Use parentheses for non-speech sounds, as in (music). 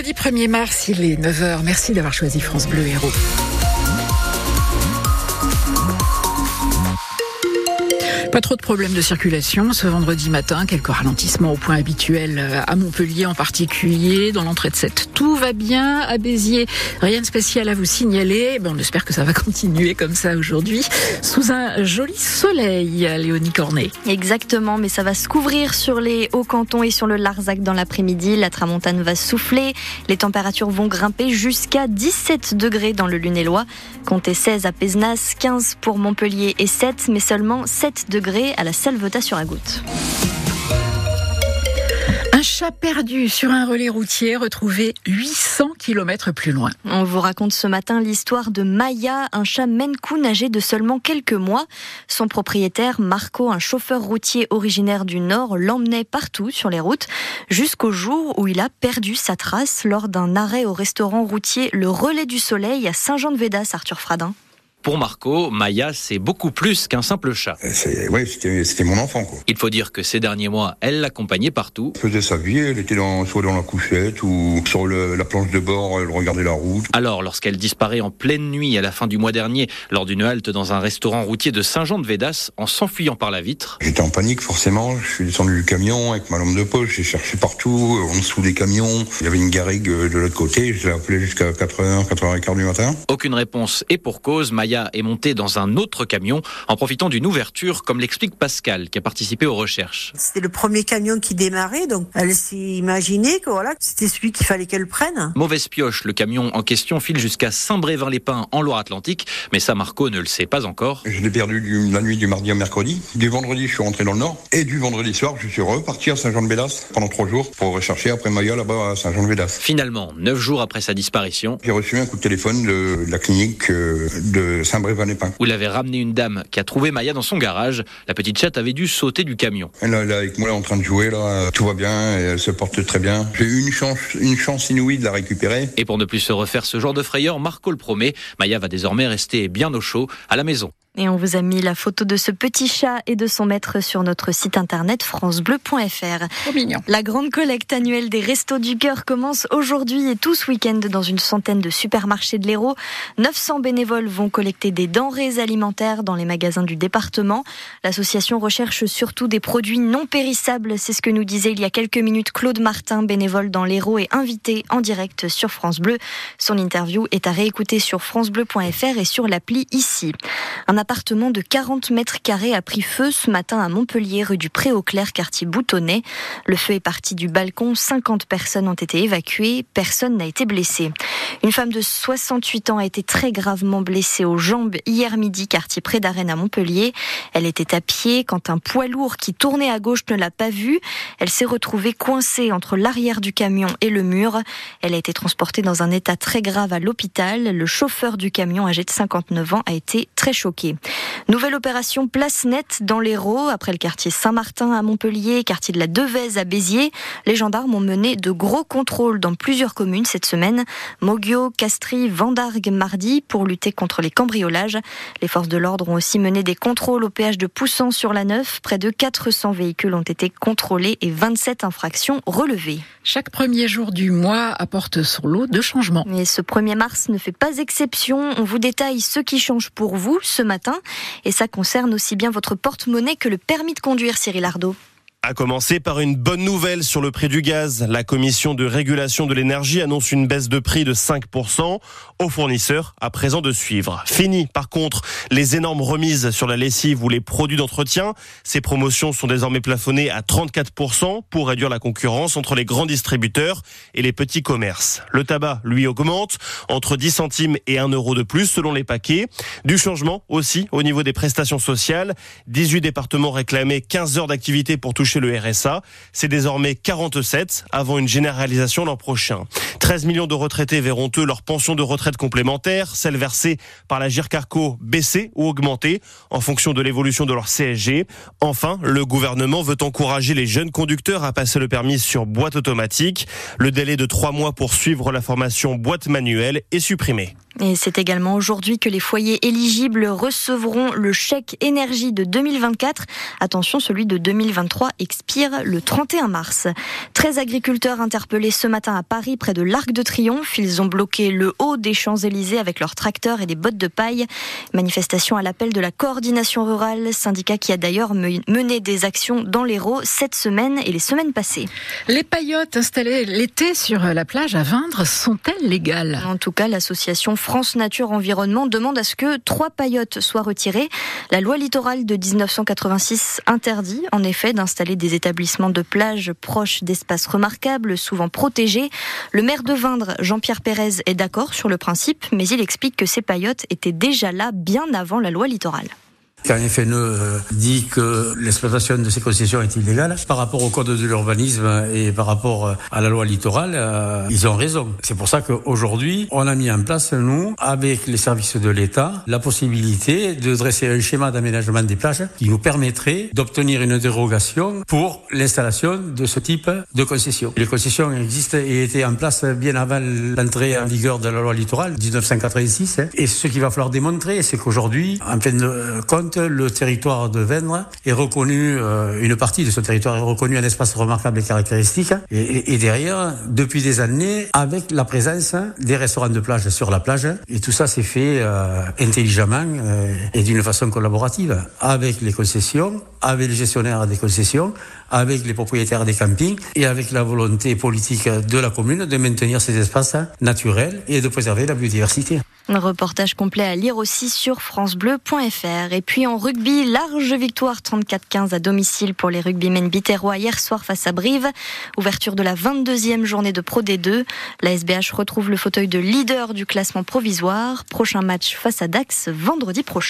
Vendredi 1er mars, il est 9h. Merci d'avoir choisi France Bleu Héros. Pas trop de problèmes de circulation ce vendredi matin. Quelques ralentissements au point habituel euh, à Montpellier en particulier. Dans l'entrée de cette, tout va bien. À Béziers, rien de spécial à vous signaler. on espère que ça va (laughs) continuer comme ça aujourd'hui. Sous un joli soleil, Léonie Cornet. Exactement, mais ça va se couvrir sur les hauts cantons et sur le Larzac dans l'après-midi. La tramontane va souffler. Les températures vont grimper jusqu'à 17 degrés dans le Lunélois. Comptez 16 à Pézenas, 15 pour Montpellier et 7, mais seulement 7 degrés à la Salvetat sur Agoutte. Un chat perdu sur un relais routier retrouvé 800 km plus loin. On vous raconte ce matin l'histoire de Maya, un chat Maine âgé de seulement quelques mois. Son propriétaire, Marco, un chauffeur routier originaire du Nord, l'emmenait partout sur les routes jusqu'au jour où il a perdu sa trace lors d'un arrêt au restaurant routier Le Relais du Soleil à Saint-Jean-de-Védas, Arthur Fradin. Pour Marco, Maya, c'est beaucoup plus qu'un simple chat. Oui, c'était mon enfant. Quoi. Il faut dire que ces derniers mois, elle l'accompagnait partout. Elle faisait sa vie, elle était dans, soit dans la couchette ou sur le, la planche de bord, elle regardait la route. Alors, lorsqu'elle disparaît en pleine nuit à la fin du mois dernier, lors d'une halte dans un restaurant routier de Saint-Jean-de-Védas, en s'enfuyant par la vitre... J'étais en panique forcément, je suis descendu du camion avec ma lampe de poche, j'ai cherché partout, en dessous des camions. Il y avait une garrigue de l'autre côté, je l'ai appelé jusqu'à 4h, 4h15 du matin. Aucune réponse, et pour cause, Maya est montée dans un autre camion en profitant d'une ouverture, comme l'explique Pascal, qui a participé aux recherches. C'était le premier camion qui démarrait, donc elle s'est imaginée que voilà, c'était celui qu'il fallait qu'elle prenne. Mauvaise pioche, le camion en question file jusqu'à Saint-Brévin-les-Pins en Loire-Atlantique, mais ça Marco ne le sait pas encore. Je l'ai perdu du, la nuit du mardi au mercredi. Du vendredi, je suis rentré dans le Nord, et du vendredi soir, je suis reparti à Saint-Jean-de-Bédas pendant trois jours pour rechercher après Maya là-bas à Saint-Jean-de-Bédas. Finalement, neuf jours après sa disparition, j'ai reçu un coup de téléphone de la clinique euh, de Saint-Brévin-les-Pins. Où il avait ramené une dame qui a trouvé Maya dans son garage. La petite chatte avait dû sauter du camion. Elle est avec moi en train de jouer là, tout va bien, et elle se porte très bien. J'ai eu une chance, une chance inouïe de la récupérer. Et pour ne plus se refaire ce genre de frayeur, Marco le promet, Maya va désormais rester bien au chaud à la maison. Et on vous a mis la photo de ce petit chat et de son maître sur notre site internet francebleu.fr. La grande collecte annuelle des Restos du Cœur commence aujourd'hui et tout ce week-end dans une centaine de supermarchés de l'Hérault. 900 bénévoles vont collecter des denrées alimentaires dans les magasins du département. L'association recherche surtout des produits non périssables. C'est ce que nous disait il y a quelques minutes Claude Martin, bénévole dans l'Hérault et invité en direct sur France Bleu. Son interview est à réécouter sur francebleu.fr et sur l'appli ici. Un appartement de 40 mètres carrés a pris feu ce matin à Montpellier, rue du Pré-au-Clair, quartier Boutonnet. Le feu est parti du balcon. 50 personnes ont été évacuées. Personne n'a été blessé. Une femme de 68 ans a été très gravement blessée aux jambes hier midi, quartier près d'Arène à Montpellier. Elle était à pied quand un poids lourd qui tournait à gauche ne l'a pas vue. Elle s'est retrouvée coincée entre l'arrière du camion et le mur. Elle a été transportée dans un état très grave à l'hôpital. Le chauffeur du camion, âgé de 59 ans, a été très choqué. Nouvelle opération place nette dans l'Hérault, après le quartier Saint-Martin à Montpellier, quartier de la Devèze à Béziers. Les gendarmes ont mené de gros contrôles dans plusieurs communes cette semaine. Moguio, Castries, Vendargue mardi pour lutter contre les Les forces de l'ordre ont aussi mené des contrôles au péage de Poussan sur la Neuf. Près de 400 véhicules ont été contrôlés et 27 infractions relevées. Chaque premier jour du mois apporte son lot de changements. Et ce 1er mars ne fait pas exception. On vous détaille ce qui change pour vous ce matin et ça concerne aussi bien votre porte-monnaie que le permis de conduire, Cyril Ardo. A commencer par une bonne nouvelle sur le prix du gaz. La commission de régulation de l'énergie annonce une baisse de prix de 5% aux fournisseurs à présent de suivre. Fini par contre les énormes remises sur la lessive ou les produits d'entretien. Ces promotions sont désormais plafonnées à 34% pour réduire la concurrence entre les grands distributeurs et les petits commerces. Le tabac, lui, augmente entre 10 centimes et 1 euro de plus selon les paquets. Du changement aussi au niveau des prestations sociales. 18 départements réclamaient 15 heures d'activité pour toucher le RSA. C'est désormais 47 avant une généralisation l'an prochain. 13 millions de retraités verront eux leur pension de retraite complémentaire, celle versée par la GIRCARCO baisser ou augmenter en fonction de l'évolution de leur CSG. Enfin, le gouvernement veut encourager les jeunes conducteurs à passer le permis sur boîte automatique. Le délai de trois mois pour suivre la formation boîte manuelle est supprimé. Et c'est également aujourd'hui que les foyers éligibles recevront le chèque énergie de 2024. Attention, celui de 2023 expire le 31 mars. 13 agriculteurs interpellés ce matin à Paris près de l'Arc de Triomphe. Ils ont bloqué le haut des Champs-Élysées avec leurs tracteurs et des bottes de paille. Manifestation à l'appel de la coordination rurale, syndicat qui a d'ailleurs mené des actions dans l'Hérault cette semaine et les semaines passées. Les paillotes installées l'été sur la plage à Vindre sont-elles légales? En tout cas, l'association France Nature Environnement demande à ce que trois paillotes soient retirées. La loi littorale de 1986 interdit en effet d'installer des établissements de plage proches d'espaces remarquables, souvent protégés. Le maire de Vindre, Jean-Pierre Pérez, est d'accord sur le principe, mais il explique que ces paillotes étaient déjà là bien avant la loi littorale. Quand FNE euh, dit que l'exploitation de ces concessions est illégale, par rapport au code de l'urbanisme et par rapport euh, à la loi littorale, euh, ils ont raison. C'est pour ça qu'aujourd'hui, on a mis en place, nous, avec les services de l'État, la possibilité de dresser un schéma d'aménagement des plages qui nous permettrait d'obtenir une dérogation pour l'installation de ce type de concessions. Les concessions existent et étaient en place bien avant l'entrée en vigueur de la loi littorale, 1986. Et ce qu'il va falloir démontrer, c'est qu'aujourd'hui, en fin de compte, le territoire de Vendre est reconnu, euh, une partie de ce territoire est reconnu un espace remarquable et caractéristique. Et, derrière, depuis des années, avec la présence des restaurants de plage sur la plage, et tout ça s'est fait euh, intelligemment euh, et d'une façon collaborative avec les concessions, avec les gestionnaires des concessions, avec les propriétaires des campings et avec la volonté politique de la commune de maintenir ces espaces naturels et de préserver la biodiversité. Un reportage complet à lire aussi sur francebleu.fr. Et puis en rugby, large victoire 34-15 à domicile pour les rugbymen biterrois hier soir face à Brive. Ouverture de la 22e journée de Pro D2. La SBH retrouve le fauteuil de leader du classement provisoire. Prochain match face à Dax vendredi prochain.